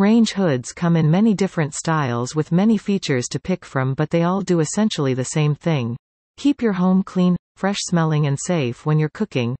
Range hoods come in many different styles with many features to pick from but they all do essentially the same thing. Keep your home clean, fresh smelling and safe when you're cooking.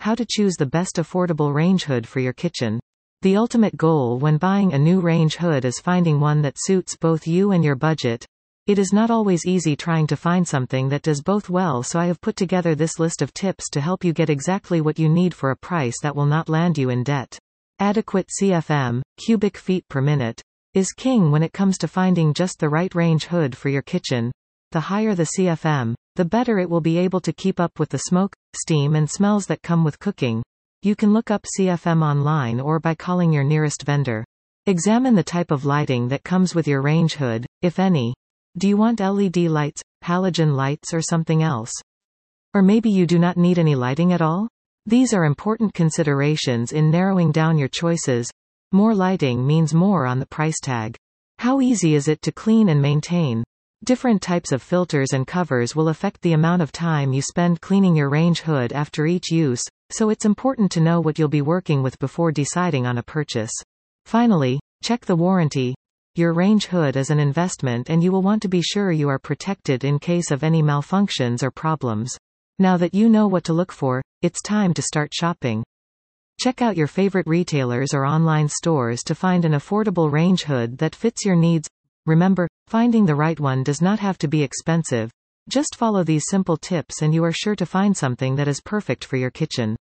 How to choose the best affordable range hood for your kitchen. The ultimate goal when buying a new range hood is finding one that suits both you and your budget. It is not always easy trying to find something that does both well so I have put together this list of tips to help you get exactly what you need for a price that will not land you in debt. Adequate CFM, cubic feet per minute, is king when it comes to finding just the right range hood for your kitchen. The higher the CFM, the better it will be able to keep up with the smoke, steam and smells that come with cooking. You can look up CFM online or by calling your nearest vendor. Examine the type of lighting that comes with your range hood, if any. Do you want LED lights, halogen lights or something else? Or maybe you do not need any lighting at all? These are important considerations in narrowing down your choices. More lighting means more on the price tag. How easy is it to clean and maintain? Different types of filters and covers will affect the amount of time you spend cleaning your range hood after each use, so it's important to know what you'll be working with before deciding on a purchase. Finally, check the warranty. Your range hood is an investment and you will want to be sure you are protected in case of any malfunctions or problems. Now that you know what to look for, it's time to start shopping. Check out your favorite retailers or online stores to find an affordable range hood that fits your needs. Remember, finding the right one does not have to be expensive. Just follow these simple tips and you are sure to find something that is perfect for your kitchen.